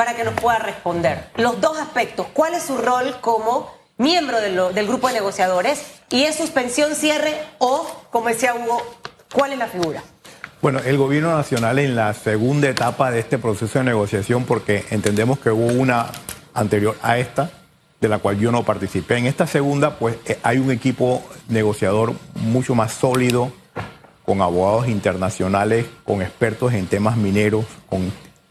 para que nos pueda responder. Los dos aspectos, ¿cuál es su rol como miembro del grupo de negociadores? ¿Y es suspensión, cierre o, como decía Hugo, cuál es la figura? Bueno, el gobierno nacional en la segunda etapa de este proceso de negociación, porque entendemos que hubo una anterior a esta, de la cual yo no participé. En esta segunda, pues eh, hay un equipo negociador mucho más sólido, con abogados internacionales, con expertos en temas mineros, con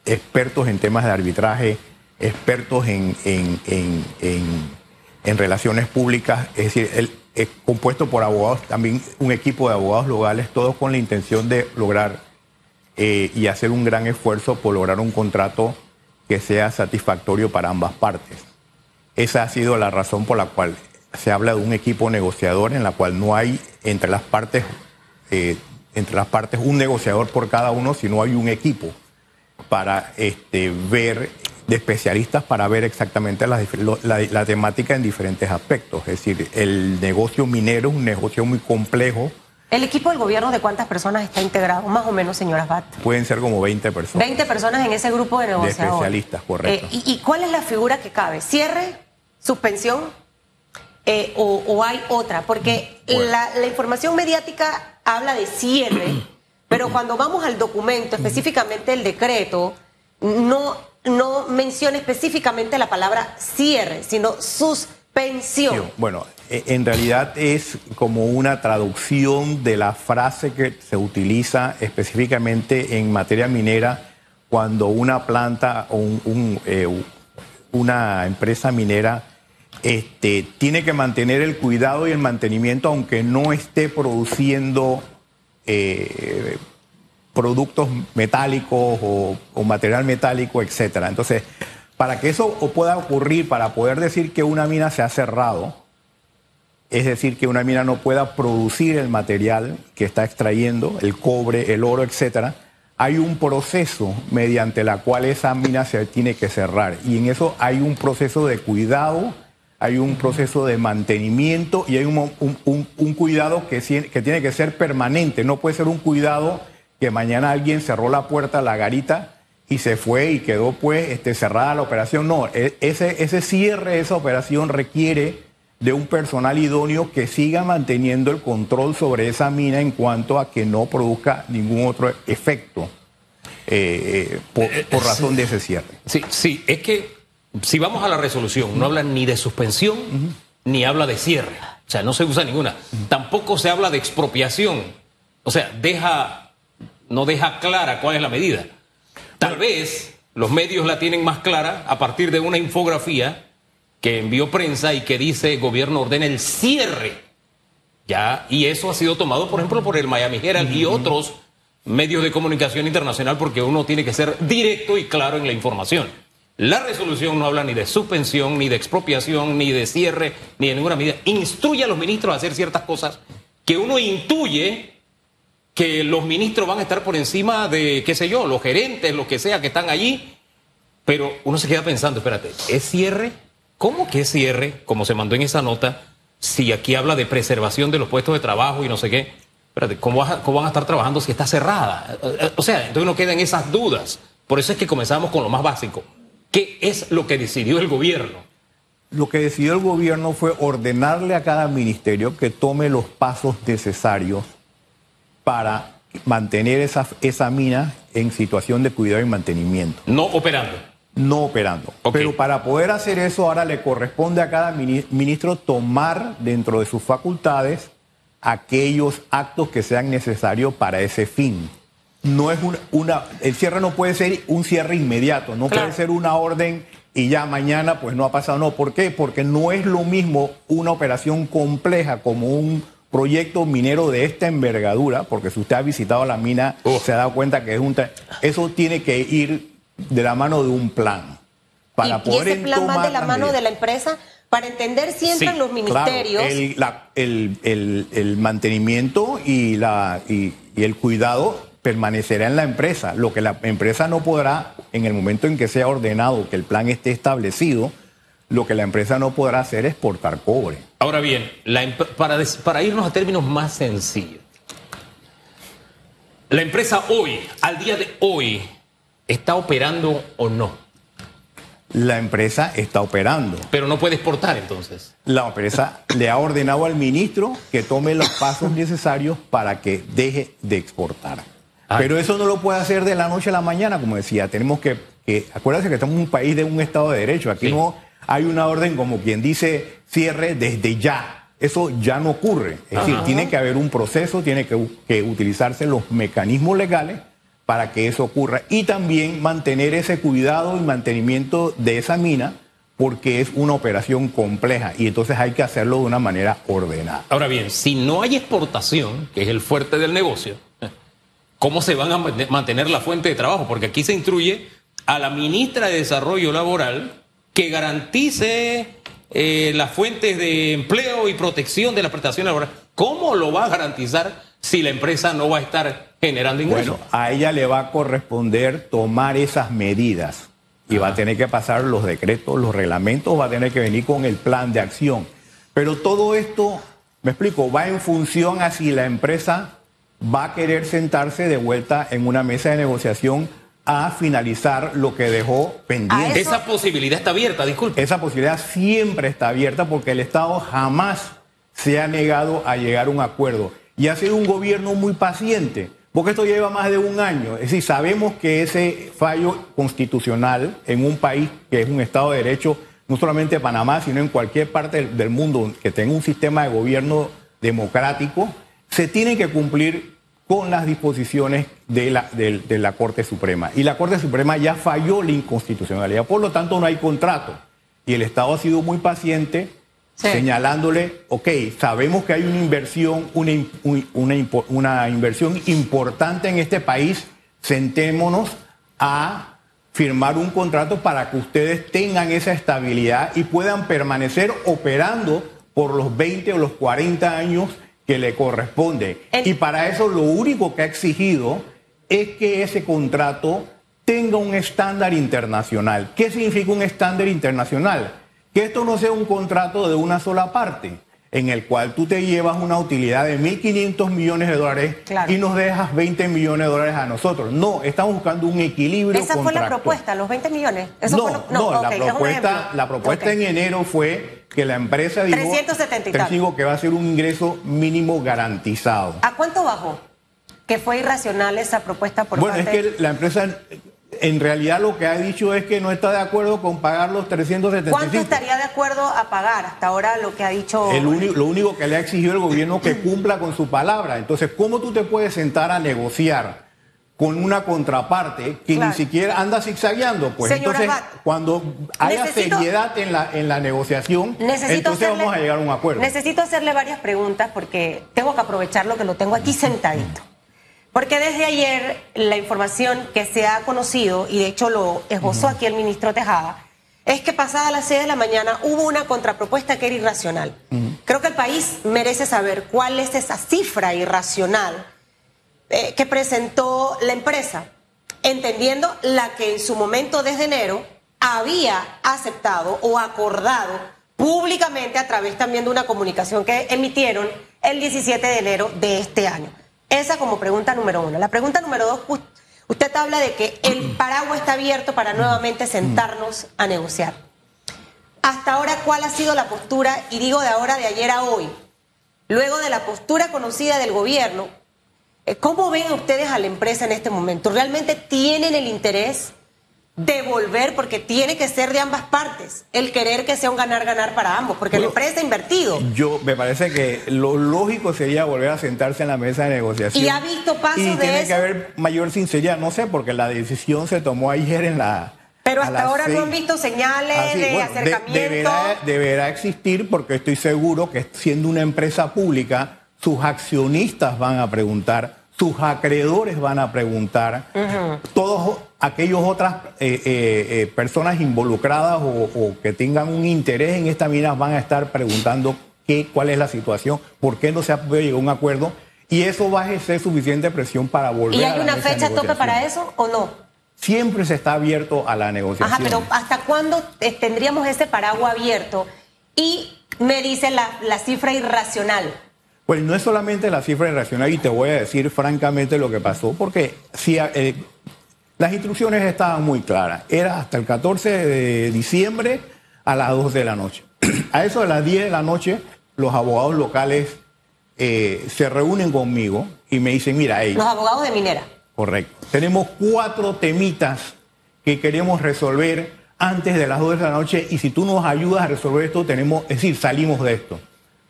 expertos en temas de arbitraje, expertos en, en, relaciones públicas, es decir, es compuesto por abogados, también un equipo de abogados locales, todos con la intención de lograr eh, y hacer un gran esfuerzo por lograr un contrato que sea satisfactorio para ambas partes. Esa ha sido la razón por la cual se habla de un equipo negociador en la cual no hay entre las partes, eh, entre las partes un negociador por cada uno, sino hay un equipo para este, ver de especialistas para ver exactamente la, la, temática en diferentes aspectos. Es decir, el negocio minero es un negocio muy complejo. ¿El equipo del gobierno de cuántas personas está integrado? Más o menos, señora Bat. Pueden ser como 20 personas. 20 personas en ese grupo de negociadores. De especialistas, correcto. Eh, y, cuál es la figura que cabe? ¿Cierre? ¿Suspensión? Eh, o, hay otra? Porque la, la información mediática habla de cierre, pero cuando vamos al documento, específicamente el decreto, no no menciona específicamente la palabra cierre, sino suspensión. Bueno, e, en realidad es como una traducción de la frase que se utiliza específicamente en materia minera cuando una planta o eh, una empresa minera este, tiene que mantener el cuidado y el mantenimiento aunque no esté produciendo eh, productos metálicos o, material metálico, etcétera. Entonces, para que eso pueda ocurrir, para poder decir que una mina se ha cerrado, es decir, que una mina no pueda producir el material que está extrayendo, el cobre, el oro, etcétera, hay un proceso mediante la cual esa mina se tiene que cerrar. Y en eso hay un proceso de cuidado, hay un proceso de mantenimiento y hay un, cuidado que, que tiene que ser permanente. No puede ser un cuidado que mañana alguien cerró la puerta, la garita, y se fue y quedó pues este, cerrada la operación. No, e, ese, ese cierre esa operación requiere de un personal idóneo que siga manteniendo el control sobre esa mina en cuanto a que no produzca ningún otro efecto eh, eh, por, razón de ese cierre. Sí, sí, es que si vamos a la resolución, no habla ni de suspensión ni habla de cierre. O sea, no se usa ninguna. Tampoco se habla de expropiación. O sea, deja no deja clara cuál es la medida. Tal vez los medios la tienen más clara a partir de una infografía que envió prensa y que dice gobierno ordena el cierre. Ya, y eso ha sido tomado, por ejemplo, por el Miami Herald y otros medios de comunicación internacional porque uno tiene que ser directo y claro en la información. La resolución no habla ni de suspensión, ni de expropiación, ni de cierre, ni de ninguna medida. Instruye a los ministros a hacer ciertas cosas que uno intuye que los ministros van a estar por encima de, qué sé yo, los gerentes, lo que sea, que están allí. Pero uno se queda pensando, espérate, ¿es cierre? ¿Cómo que es cierre? Como se mandó en esa nota, si aquí habla de preservación de los puestos de trabajo y no sé qué. Espérate, ¿cómo, van a estar trabajando si está cerrada? O sea, entonces uno queda en esas dudas. Por eso es que comenzamos con lo más básico. ¿Qué es lo que decidió el gobierno? Lo que decidió el gobierno fue ordenarle a cada ministerio que tome los pasos necesarios para mantener esa, esa mina en situación de cuidado y mantenimiento. No operando. No operando. Pero para poder hacer eso ahora le corresponde a cada ministro tomar dentro de sus facultades aquellos actos que sean necesarios para ese fin. No es una, el cierre no puede ser un cierre inmediato, no puede ser una orden y ya mañana pues no ha pasado. No, ¿por qué? Porque no es lo mismo una operación compleja como un proyecto minero de esta envergadura, porque si usted ha visitado la mina, se ha dado cuenta que es un... Eso tiene que ir de la mano de un plan. Para ¿Y, poder ¿y ese plan va de la mano de la empresa? Para entender si entran los ministerios. el, mantenimiento y, la, y, y el cuidado permanecerá en la empresa. Lo que la empresa no podrá, en el momento en que sea ordenado, que el plan esté establecido, lo que la empresa no podrá hacer es portar cobre. Ahora bien, para, para irnos a términos más sencillos, la empresa hoy, al día de hoy, ¿está operando o no? la empresa está operando. Pero no puede exportar entonces. La empresa le ha ordenado al ministro que tome los pasos necesarios para que deje de exportar. Pero eso no lo puede hacer de la noche a la mañana, como decía. Tenemos que, que acuérdense que estamos en un país de un Estado de Derecho. Aquí no hay una orden como quien dice cierre desde ya. Eso ya no ocurre. Es decir, tiene que haber un proceso, tiene que, que utilizarse los mecanismos legales para que eso ocurra y también mantener ese cuidado y mantenimiento de esa mina porque es una operación compleja y entonces hay que hacerlo de una manera ordenada. Ahora bien, si no hay exportación, que es el fuerte del negocio, ¿cómo se van a mantener la fuente de trabajo? Porque aquí se instruye a la ministra de Desarrollo Laboral que garantice eh, las fuentes de empleo y protección de la prestación laboral. ¿Cómo lo va a garantizar si la empresa no va a estar generando ingresos? Bueno, a ella le va a corresponder tomar esas medidas y va a tener que pasar los decretos, los reglamentos, va a tener que venir con el plan de acción. Pero todo esto, me explico, va en función a si la empresa va a querer sentarse de vuelta en una mesa de negociación a finalizar lo que dejó pendiente. Esa posibilidad está abierta, disculpe. Esa posibilidad siempre está abierta porque el Estado jamás se ha negado a llegar a un acuerdo y ha sido un gobierno muy paciente, porque esto lleva más de un año. Es decir, sabemos que ese fallo constitucional en un país que es un Estado de Derecho, no solamente Panamá, sino en cualquier parte del mundo que tenga un sistema de gobierno democrático, se tiene que cumplir con las disposiciones de la, de la Corte Suprema. Y la Corte Suprema ya falló la inconstitucionalidad, por lo tanto no hay contrato. Y el Estado ha sido muy paciente señalándole, ok, sabemos que hay una inversión, una, una, inversión importante en este país, sentémonos a firmar un contrato para que ustedes tengan esa estabilidad y puedan permanecer operando por los 20 o los 40 años que le corresponde. Y para eso lo único que ha exigido es que ese contrato tenga un estándar internacional. ¿Qué significa un estándar internacional? Que esto no sea un contrato de una sola parte, en el cual tú te llevas una utilidad de 1.500 millones de dólares y nos dejas 20 millones de dólares a nosotros. No, estamos buscando un equilibrio. Esa fue la propuesta, los 20 millones. no, no, la propuesta, la propuesta en enero fue que la empresa dijo, 370 que va a ser un ingreso mínimo garantizado. ¿A cuánto bajó? Que fue irracional esa propuesta por Bueno, es que la empresa en realidad lo que ha dicho es que no está de acuerdo con pagar los 375. ¿Cuánto estaría de acuerdo a pagar hasta ahora lo que ha dicho? El lo único que le ha exigido el gobierno que cumpla con su palabra. Entonces, ¿cómo tú te puedes sentar a negociar con una contraparte que ni siquiera anda zigzagueando? Pues entonces, cuando haya seriedad en la, en la negociación, entonces vamos a llegar a un acuerdo. Necesito hacerle varias preguntas porque tengo que aprovechar lo que lo tengo aquí sentadito. Porque desde ayer la información que se ha conocido, y de hecho lo esbozó aquí el ministro Tejada, es que pasada las 6 de la mañana hubo una contrapropuesta que era irracional. Creo que el país merece saber cuál es esa cifra irracional eh, que presentó la empresa, entendiendo la que en su momento desde enero había aceptado o acordado públicamente a través también de una comunicación que emitieron el 17 de enero de este año. Esa como pregunta número uno. La pregunta número dos, usted habla de que el paraguas está abierto para nuevamente sentarnos a negociar. Hasta ahora, ¿cuál ha sido la postura? Y digo de ahora, de ayer a hoy. Luego de la postura conocida del gobierno, eh, ¿cómo ven ustedes a la empresa en este momento? ¿Realmente tienen el interés devolver, porque tiene que ser de ambas partes, el querer que sea un ganar-ganar para ambos, porque la empresa ha invertido. Yo, me parece que lo lógico sería volver a sentarse en la mesa de negociación. Y ha visto pasos y tiene que haber mayor sinceridad, no sé, porque la decisión se tomó ayer en la... Pero hasta ahora no han visto señales de acercamiento. deberá, deberá existir, porque estoy seguro que siendo una empresa pública, sus accionistas van a preguntar tus acreedores van a preguntar, todos aquellos otras eh, eh, eh, personas involucradas o, que tengan un interés en esta mina van a estar preguntando qué, cuál es la situación, por qué no se ha podido llegar a un acuerdo y eso va a ejercer suficiente presión para volver. ¿Y hay una fecha tope para eso o no? Siempre se está abierto a la negociación. Ajá, pero ¿hasta cuándo tendríamos ese paraguas abierto? Y me dice la, la cifra irracional. Pues no es solamente la cifra irracional y te voy a decir francamente lo que pasó, porque si eh, Las instrucciones estaban muy claras. Era hasta el 14 de diciembre a las 2 de la noche. A eso de las 10 de la noche, los abogados locales eh, se reúnen conmigo y me dicen, mira, hey, Los abogados de minera. Correcto. Tenemos cuatro temitas que queremos resolver antes de las 2 de la noche y si tú nos ayudas a resolver esto, tenemos, es decir, salimos de esto.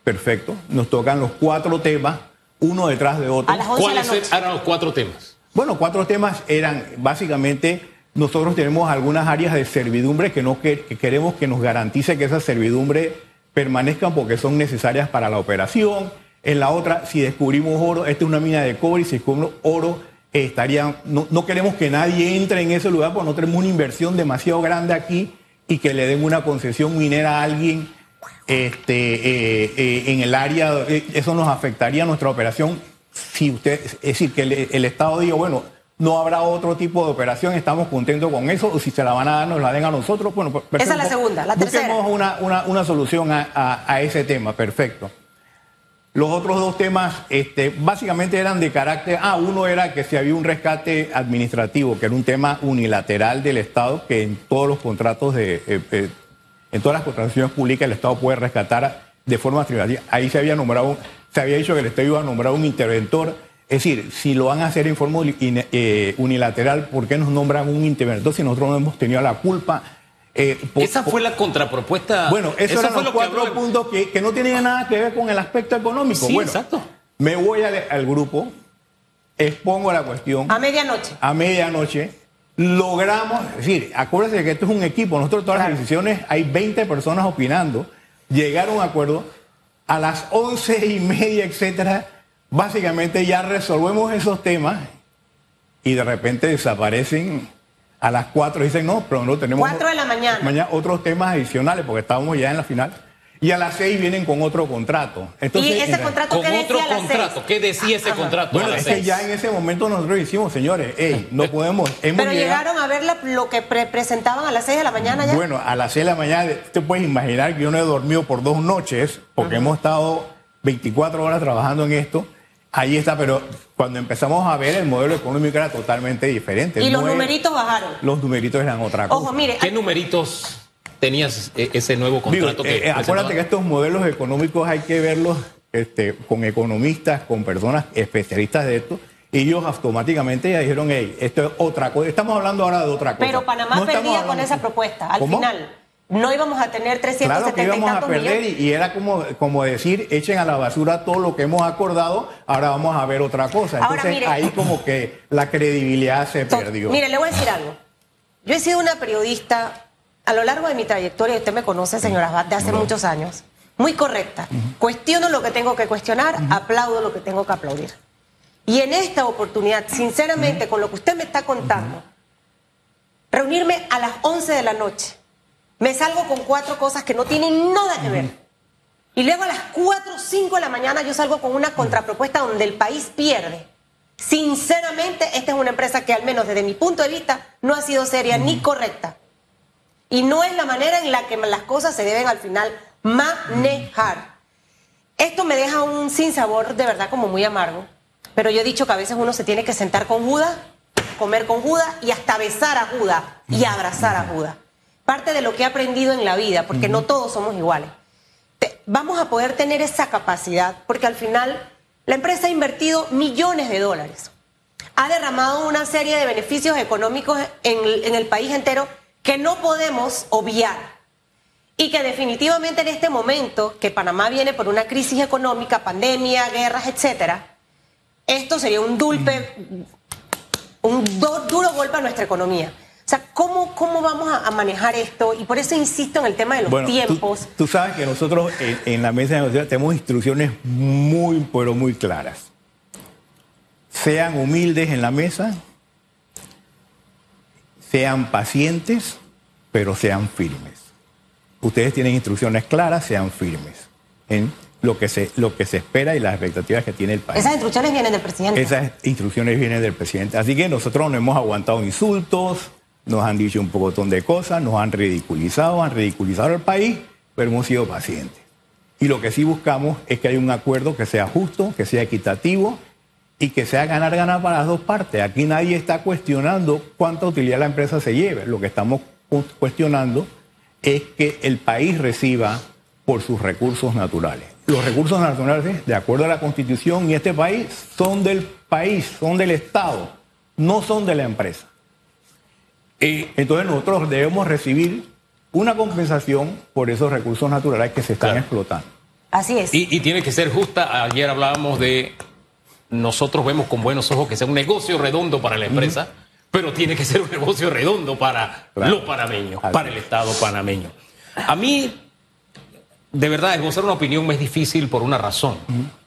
Perfecto. Nos tocan los cuatro temas, uno detrás de otro. A las 11 de la ¿Cuáles noche. eran los cuatro temas? Bueno, cuatro temas eran básicamente nosotros tenemos algunas áreas de servidumbre que, no que, que queremos que nos garantice que esas servidumbre permanezcan porque son necesarias para la operación. En la otra, si descubrimos oro, esta es una mina de cobre y si descubrimos oro, eh, estaría, no, no queremos que nadie entre en ese lugar porque no tenemos una inversión demasiado grande aquí y que le den una concesión minera a alguien este, eh, eh, en el área, eh, eso nos afectaría a nuestra operación. Si usted, es decir, que el, el Estado diga, bueno, no habrá otro tipo de operación, estamos contentos con eso, o si se la van a dar, nos la den a nosotros. Bueno, pues, Esa es la perfecto. segunda. La tercera. Busquemos una, una, una solución a, a- a ese tema, perfecto. Los otros dos temas este, básicamente eran de carácter, ah, uno era que si había un rescate administrativo, que era un tema unilateral del Estado, que en todos los contratos de, eh, eh, en todas las contrataciones públicas el Estado puede rescatar de forma administrativa. Ahí se había nombrado, un- se había dicho que el Estado iba a nombrar un interventor. Es decir, si lo van a hacer en forma eh, unilateral, ¿por qué nos nombran un interventor si nosotros no hemos tenido la culpa? Eh, por- Esa fue la contrapropuesta. bueno, esos eran fue los lo cuatro puntos que, que no tenían nada que ver con el aspecto económico. Sí, bueno, exacto. Me voy al, al grupo, expongo la cuestión, A medianoche. a medianoche, logramos, es decir, acuérdense que esto es un equipo, nosotros todas Claro. las decisiones, hay 20 personas opinando, llegaron a un acuerdo, a las once y media, etcétera, básicamente ya resolvemos esos temas y de repente desaparecen a las 4 dicen no, pero no tenemos Cuatro de la mañana. mañana otros temas adicionales porque estábamos ya en la final y a las 6 vienen con otro contrato. Entonces, y ese en- contrato Con que otro decía a las contrato. seis? ¿Qué decía ese Ajá. contrato? Bueno, a las es que seis? ya en ese momento nosotros decimos, señores, hey, no podemos, hemos Pero llegado- llegaron a ver la- lo que pre- presentaban a las 6 de la mañana ya. Bueno, a las 6 de la mañana, te puedes imaginar que yo no he dormido por dos noches, porque hemos estado 24 horas trabajando en esto. Ahí está, pero cuando empezamos a ver el modelo económico era totalmente diferente. y los numeritos bajaron. Los numeritos eran otra cosa. Ojo, mire, ¿Qué numeritos tenías eh, ese nuevo contrato eh, que eh, acuérdate que estos modelos económicos hay que verlos este, con economistas, con personas especialistas de esto. Y ellos automáticamente ya dijeron, hey, esto es otra cosa. Estamos hablando ahora de otra cosa. pero Panamá No perdía con esa propuesta. Al ¿Cómo? final, no íbamos a tener 370 Claro que íbamos a y tantos perder millones. y, y era como, como decir, echen a la basura todo lo que hemos acordado, ahora vamos a ver otra cosa. Ahora, Entonces mire. ahí como que la credibilidad se perdió. Mire, le voy a decir algo. Yo he sido una periodista a lo largo de mi trayectoria, usted me conoce, señora Abad, de hace muchos años, muy correcta. Cuestiono lo que tengo que cuestionar, aplaudo lo que tengo que aplaudir. Y en esta oportunidad, sinceramente, con lo que usted me está contando, reunirme a las 11 de la noche, me salgo con cuatro cosas que no tienen nada que ver. Y luego a las 4 o 5 de la mañana yo salgo con una contrapropuesta donde el país pierde. Sinceramente, esta es una empresa que al menos desde mi punto de vista no ha sido seria ni correcta. Y no es la manera en la que las cosas se deben al final manejar. Esto me deja un sinsabor de verdad como muy amargo. Pero yo he dicho que a veces uno se tiene que sentar con Judas, comer con Judas y hasta besar a Judas y abrazar a Judas. Parte de lo que he aprendido en la vida, porque no todos somos iguales. Te- Vamos a poder tener esa capacidad, porque al final la empresa ha invertido millones de dólares. Ha derramado una serie de beneficios económicos en, en el país entero que no podemos obviar. Y que definitivamente en este momento, que Panamá viene por una crisis económica, pandemia, guerras, etcétera, esto sería un dulpe, un do- duro golpe a nuestra economía. O sea, ¿cómo, cómo vamos a, a manejar esto? Y por eso insisto en el tema de los Bueno, tú- tiempos. Tú, sabes que nosotros en, en la mesa de negociación tenemos instrucciones muy, pero muy claras. Sean humildes en la mesa, sean pacientes, pero sean firmes. Ustedes tienen instrucciones claras, sean firmes en lo que se, lo que se espera y las expectativas que tiene el país. Esas instrucciones vienen del presidente. Esas instrucciones vienen del presidente. Así que nosotros no hemos aguantado insultos, nos han dicho un pocotón de cosas, nos han ridiculizado, han ridiculizado al país, pero hemos sido pacientes. Y lo que sí buscamos es que haya un acuerdo que sea justo, que sea equitativo, y que sea ganar, ganar para las dos partes. Aquí nadie está cuestionando cuánta utilidad la empresa se lleve. Lo que estamos cuestionando es que el país reciba por sus recursos naturales. Los recursos naturales, de acuerdo a la Constitución y este país, son del país, son del Estado, no son de la empresa. Eh, entonces nosotros debemos recibir una compensación por esos recursos naturales que se están explotando. Así es. Y, tiene que ser justa. Ayer hablábamos de nosotros vemos con buenos ojos que sea un negocio redondo para la empresa, pero tiene que ser un negocio redondo para los panameños, para el Estado panameño. A mí, de verdad, esbozar una opinión me es difícil por una razón.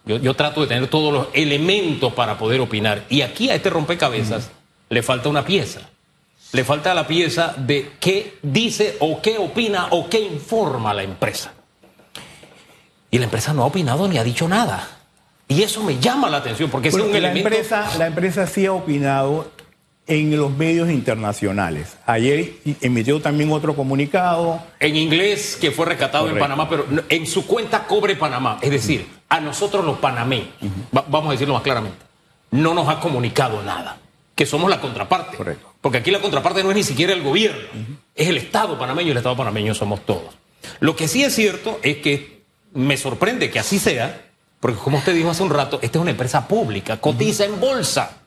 yo, trato de tener todos los elementos para poder opinar. Y aquí a este rompecabezas le falta una pieza le falta la pieza de qué dice o qué opina o qué informa la empresa. Y la empresa no ha opinado ni ha dicho nada. Y eso me llama la atención porque es un la Empresa, la empresa sí ha opinado en los medios internacionales. Ayer emitió también otro comunicado. En inglés que fue rescatado en Panamá, pero en su cuenta cobre Panamá. Es decir, a nosotros los panameños, vamos a decirlo más claramente, no nos ha comunicado nada que somos la contraparte. Correcto. Porque aquí la contraparte no es ni siquiera el gobierno, es el Estado panameño y el Estado panameño somos todos. Lo que sí es cierto es que me sorprende que así sea, porque como usted dijo hace un rato, esta es una empresa pública, cotiza en bolsa.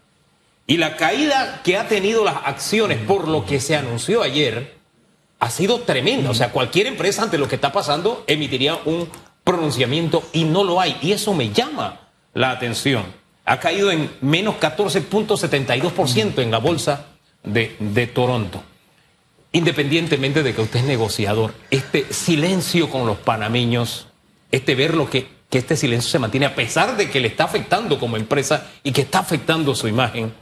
Y la caída que ha tenido las acciones por lo que se anunció ayer ha sido tremenda. O sea, cualquier empresa ante lo que está pasando emitiría un pronunciamiento y no lo hay. Y eso me llama la atención ha caído en menos 14.72% en la bolsa de, Toronto. Independientemente de que usted es negociador, este silencio con los panameños, este ver lo que, que este silencio se mantiene a pesar de que le está afectando como empresa y que está afectando su imagen,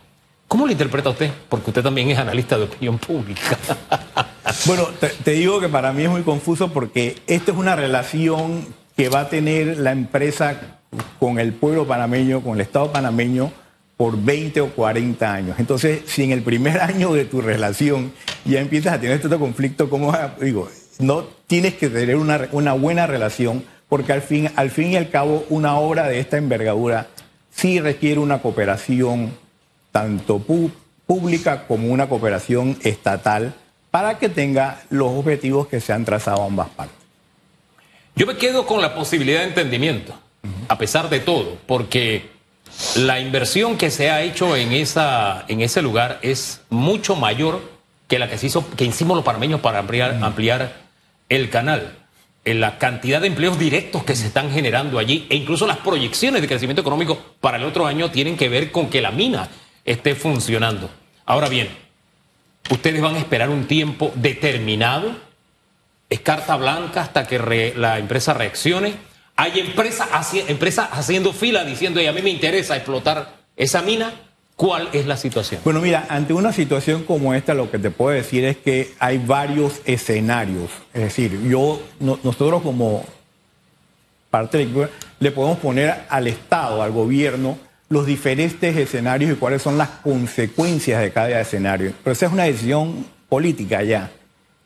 ¿cómo lo interpreta usted? Porque usted también es analista de opinión pública. Bueno, te, digo que para mí es muy confuso porque esta es una relación que va a tener la empresa con el pueblo panameño, con el Estado panameño, por 20 o 40 años. Entonces, si en el primer año de tu relación ya empiezas a tener este conflicto, ¿cómo digo? No tienes que tener una, una, buena relación, porque al fin, al fin y al cabo, una obra de esta envergadura sí requiere una cooperación tanto pública como una cooperación estatal para que tenga los objetivos que se han trazado ambas partes. Yo me quedo con la posibilidad de entendimiento a pesar de todo, porque la inversión que se ha hecho en, esa, en ese lugar es mucho mayor que la que, se hizo, que hicimos los panameños para ampliar, ampliar el canal. En la cantidad de empleos directos que se están generando allí e incluso las proyecciones de crecimiento económico para el otro año tienen que ver con que la mina esté funcionando. Ahora bien, ustedes van a esperar un tiempo determinado, es carta blanca hasta que la empresa reaccione hay empresas, empresas haciendo fila diciendo, y a mí me interesa explotar esa mina. ¿Cuál es la situación? Bueno, mira, ante una situación como esta, lo que te puedo decir es que hay varios escenarios. Es decir, yo, nosotros como parte del le podemos poner al Estado, al gobierno, los diferentes escenarios y cuáles son las consecuencias de cada escenario. Pero esa es una decisión política ya,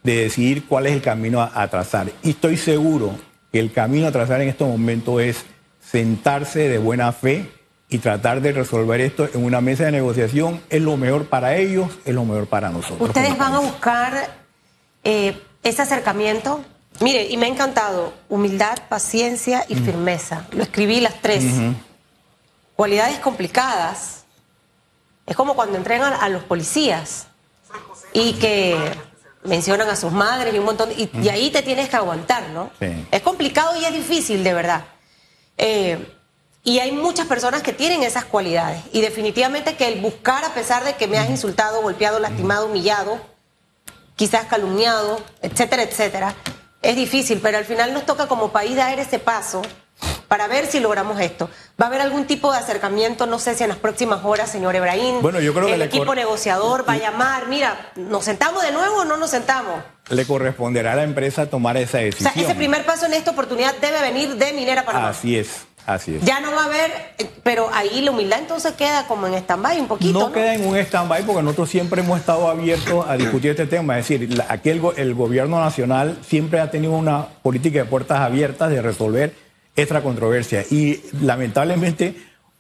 de decidir cuál es el camino a, a trazar. Y estoy seguro que el camino a trazar en estos momentos es sentarse de buena fe y tratar de resolver esto en una mesa de negociación. Es lo mejor para ellos, es lo mejor para nosotros. ¿Ustedes van a buscar eh, ese acercamiento? Mire, y me ha encantado, humildad, paciencia y firmeza. Lo escribí las tres. Cualidades complicadas. Es como cuando entregan a los policías y que mencionan a sus madres y un montón, y, ahí te tienes que aguantar, ¿no? Es complicado y es difícil, de verdad. Eh, y hay muchas personas que tienen esas cualidades. Y definitivamente que el buscar, a pesar de que me has insultado, golpeado, lastimado, humillado, quizás calumniado, etcétera, etcétera, es difícil, pero al final nos toca como país dar ese paso para ver si logramos esto. ¿Va a haber algún tipo de acercamiento? No sé si en las próximas horas, señor Ebrahim. Bueno, yo creo que el equipo negociador va a llamar. Mira, ¿nos sentamos de nuevo o no nos sentamos? Le corresponderá a la empresa tomar esa decisión. O sea, ese primer paso en esta oportunidad debe venir de Minera Panamá. Así es. Así es. Ya no va a haber, pero ahí la humildad entonces queda como en stand-by un poquito. No, queda en un stand-by porque nosotros siempre hemos estado abiertos a discutir este tema. Es decir, aquí el gobierno nacional siempre ha tenido una política de puertas abiertas de resolver esta controversia. Y lamentablemente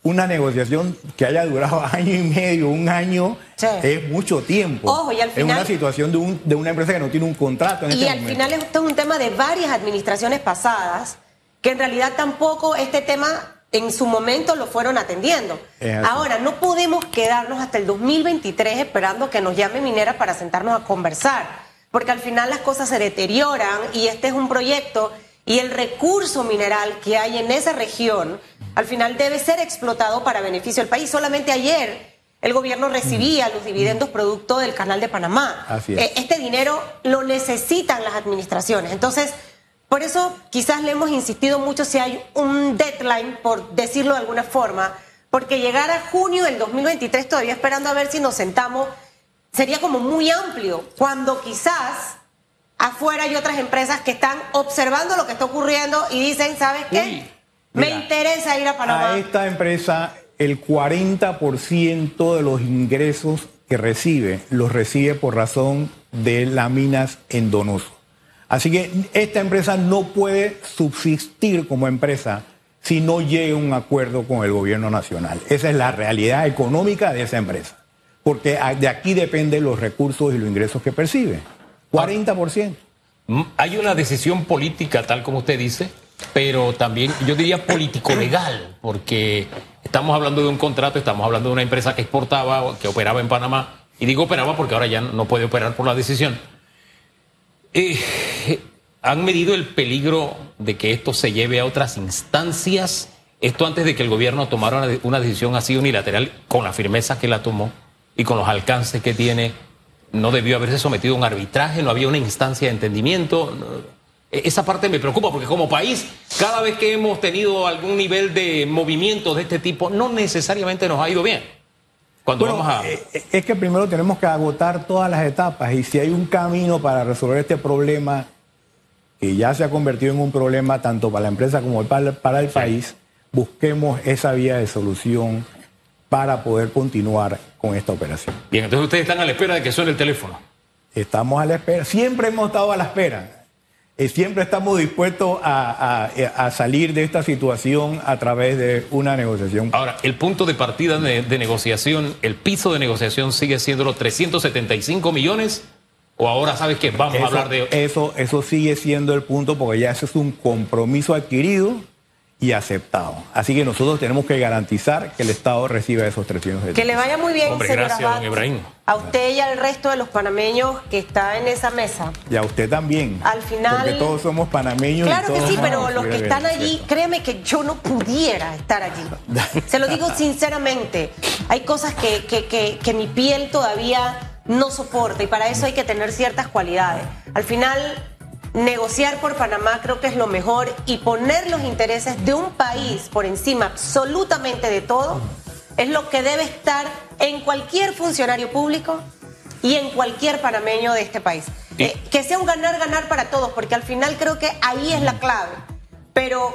una negociación que haya durado año y medio, un año, Sí. es mucho tiempo. Ojo, y al es final- una situación de, un- de una empresa que no tiene un contrato en Y este al momento. final esto es un tema de varias administraciones pasadas que en realidad tampoco este tema en su momento lo fueron atendiendo. Ahora, no podemos quedarnos hasta el 2023 esperando que nos llame Minera para sentarnos a conversar, porque al final las cosas se deterioran y este es un proyecto y el recurso mineral que hay en esa región al final debe ser explotado para beneficio del país. Solamente ayer el gobierno recibía los dividendos producto del canal de Panamá. Así es. Eh, este dinero lo necesitan las administraciones. Entonces, por eso quizás le hemos insistido mucho si hay un deadline, por decirlo de alguna forma, porque llegar a junio del 2023 todavía esperando a ver si nos sentamos sería como muy amplio, cuando quizás afuera hay otras empresas que están observando lo que está ocurriendo y dicen, ¿sabes qué? Uy, Me mira, interesa ir a Panamá. A esta empresa, el 40% de los ingresos que recibe, los recibe por razón de las minas en Donoso. Así que esta empresa no puede subsistir como empresa si no llega a un acuerdo con el gobierno nacional. Esa es la realidad económica de esa empresa. Porque de aquí dependen los recursos y los ingresos que percibe. 40%. Mm, Hay una decisión política, tal como usted dice, pero también yo diría político-legal, porque estamos hablando de un contrato, estamos hablando de una empresa que exportaba, que operaba en Panamá, y digo operaba porque ahora ya no puede operar por la decisión. Eh, ¿Han medido el peligro de que esto se lleve a otras instancias? Esto antes de que el gobierno tomara una, decisión así unilateral, con la firmeza que la tomó y con los alcances que tiene, no debió haberse sometido a un arbitraje, no había una instancia de entendimiento. E- esa parte me preocupa porque como país, cada vez que hemos tenido algún nivel de movimiento de este tipo, no necesariamente nos ha ido bien. Cuando Bueno, vamos a... eh, eh, es que primero tenemos que agotar todas las etapas y si hay un camino para resolver este problema que ya se ha convertido en un problema tanto para la empresa como para, para el país, busquemos esa vía de solución para poder continuar con esta operación. Bien, entonces ustedes están a la espera de que suene el teléfono. Estamos a la espera, siempre hemos estado a la espera. Eh, Siempre estamos dispuestos a, a- a salir de esta situación a través de una negociación. Ahora, el punto de partida de, de negociación, el piso de negociación sigue siendo los 375 millones, o ahora sabes que vamos Eso, a hablar de... eso, eso sigue siendo el punto porque ya eso es un compromiso adquirido y aceptado. Así que nosotros tenemos que garantizar que el Estado reciba esos 300 Que le vaya muy bien, Hombre, gracias, Abad. don Ibrahim. A usted y al resto de los panameños que está en esa mesa. Y a usted también. Al final- Porque todos somos panameños. y Claro que todos sí, pero los que están allí, créeme que yo no pudiera estar allí. Se lo digo sinceramente. Hay cosas que, que, que, que mi piel todavía no soporta y para eso hay que tener ciertas cualidades. Al final, negociar por Panamá creo que es lo mejor y poner los intereses de un país por encima absolutamente de todo es lo que debe estar en cualquier funcionario público y en cualquier panameño de este país. Eh, que sea un ganar-ganar para todos, porque al final creo que ahí es la clave. Pero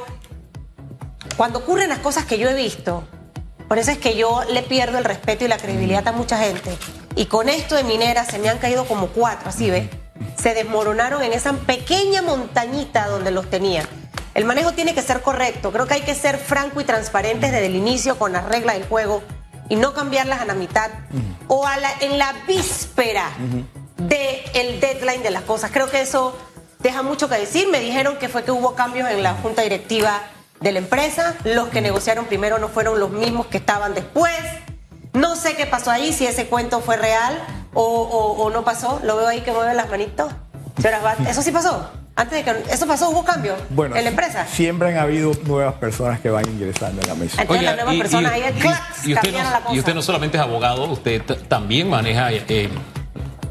cuando ocurren las cosas que yo he visto, por eso es que yo le pierdo el respeto y la credibilidad a mucha gente. Y con esto de minera se me han caído como cuatro, así ve. Se desmoronaron en esa pequeña montañita donde los tenía. El manejo tiene que ser correcto. Creo que hay que ser franco y transparentes desde el inicio con las reglas del juego y no cambiarlas a la mitad o a la, en la víspera del deadline de las cosas. Creo que eso deja mucho que decir. Me dijeron que fue que hubo cambios en la junta directiva de la empresa. Los que negociaron primero no fueron los mismos que estaban después. No sé qué pasó ahí, si ese cuento fue real o, o- o no pasó. Lo veo ahí que mueve las manitos. Señora Abad, ¿eso sí pasó? Antes de que eso pasó, hubo cambio Bueno, en la empresa. siempre han habido nuevas personas que van ingresando en la mesa. Entonces las nuevas y- personas y- ahí el y- usted no, la cosa. y usted no solamente es abogado, usted también maneja eh,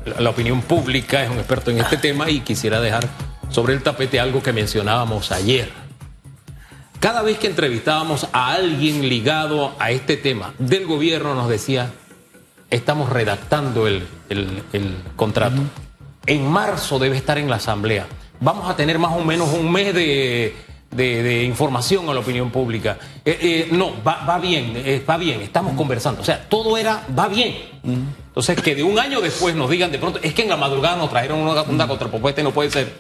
la- la opinión pública, es un experto en este tema y quisiera dejar sobre el tapete algo que mencionábamos ayer. Cada vez que entrevistábamos a alguien ligado a este tema del gobierno nos decía, estamos redactando el, el- el contrato. En marzo debe estar en la asamblea. Vamos a tener más o menos un mes de, de- de información a la opinión pública. Eh, eh, no, va, va bien, eh, va bien, estamos conversando. O sea, todo era, va bien. Entonces, que de un año después nos digan de pronto, es que en la madrugada nos trajeron una, una contrapropuesta y no puede ser.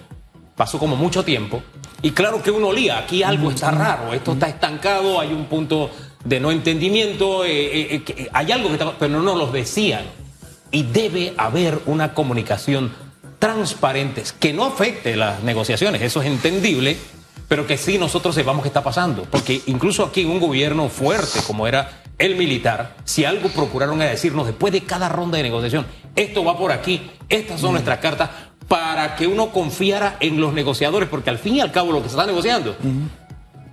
Pasó como mucho tiempo. Y claro que uno olía, aquí algo está raro, esto está estancado, hay un punto de no entendimiento, eh, eh, eh, hay algo que está, pero no nos lo decían. Y debe haber una comunicación transparente que no afecte las negociaciones, eso es entendible, pero que sí nosotros sepamos qué está pasando. Porque incluso aquí en un gobierno fuerte como era el militar, si algo procuraron a decirnos después de cada ronda de negociación, esto va por aquí, estas son nuestras cartas, para que uno confiara en los negociadores, porque al fin y al cabo lo que se está negociando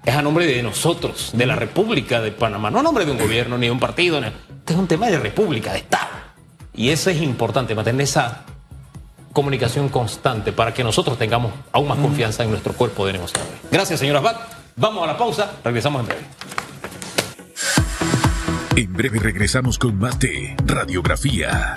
es a nombre de nosotros, de la República de Panamá, no a nombre de un gobierno ni de un partido, este es un tema de república, de Estado. Y eso es importante, mantener esa comunicación constante para que nosotros tengamos aún más confianza en nuestro cuerpo de negociadores. Gracias, señora Bat. Vamos a la pausa, regresamos en breve. En breve regresamos con más de Radiografía.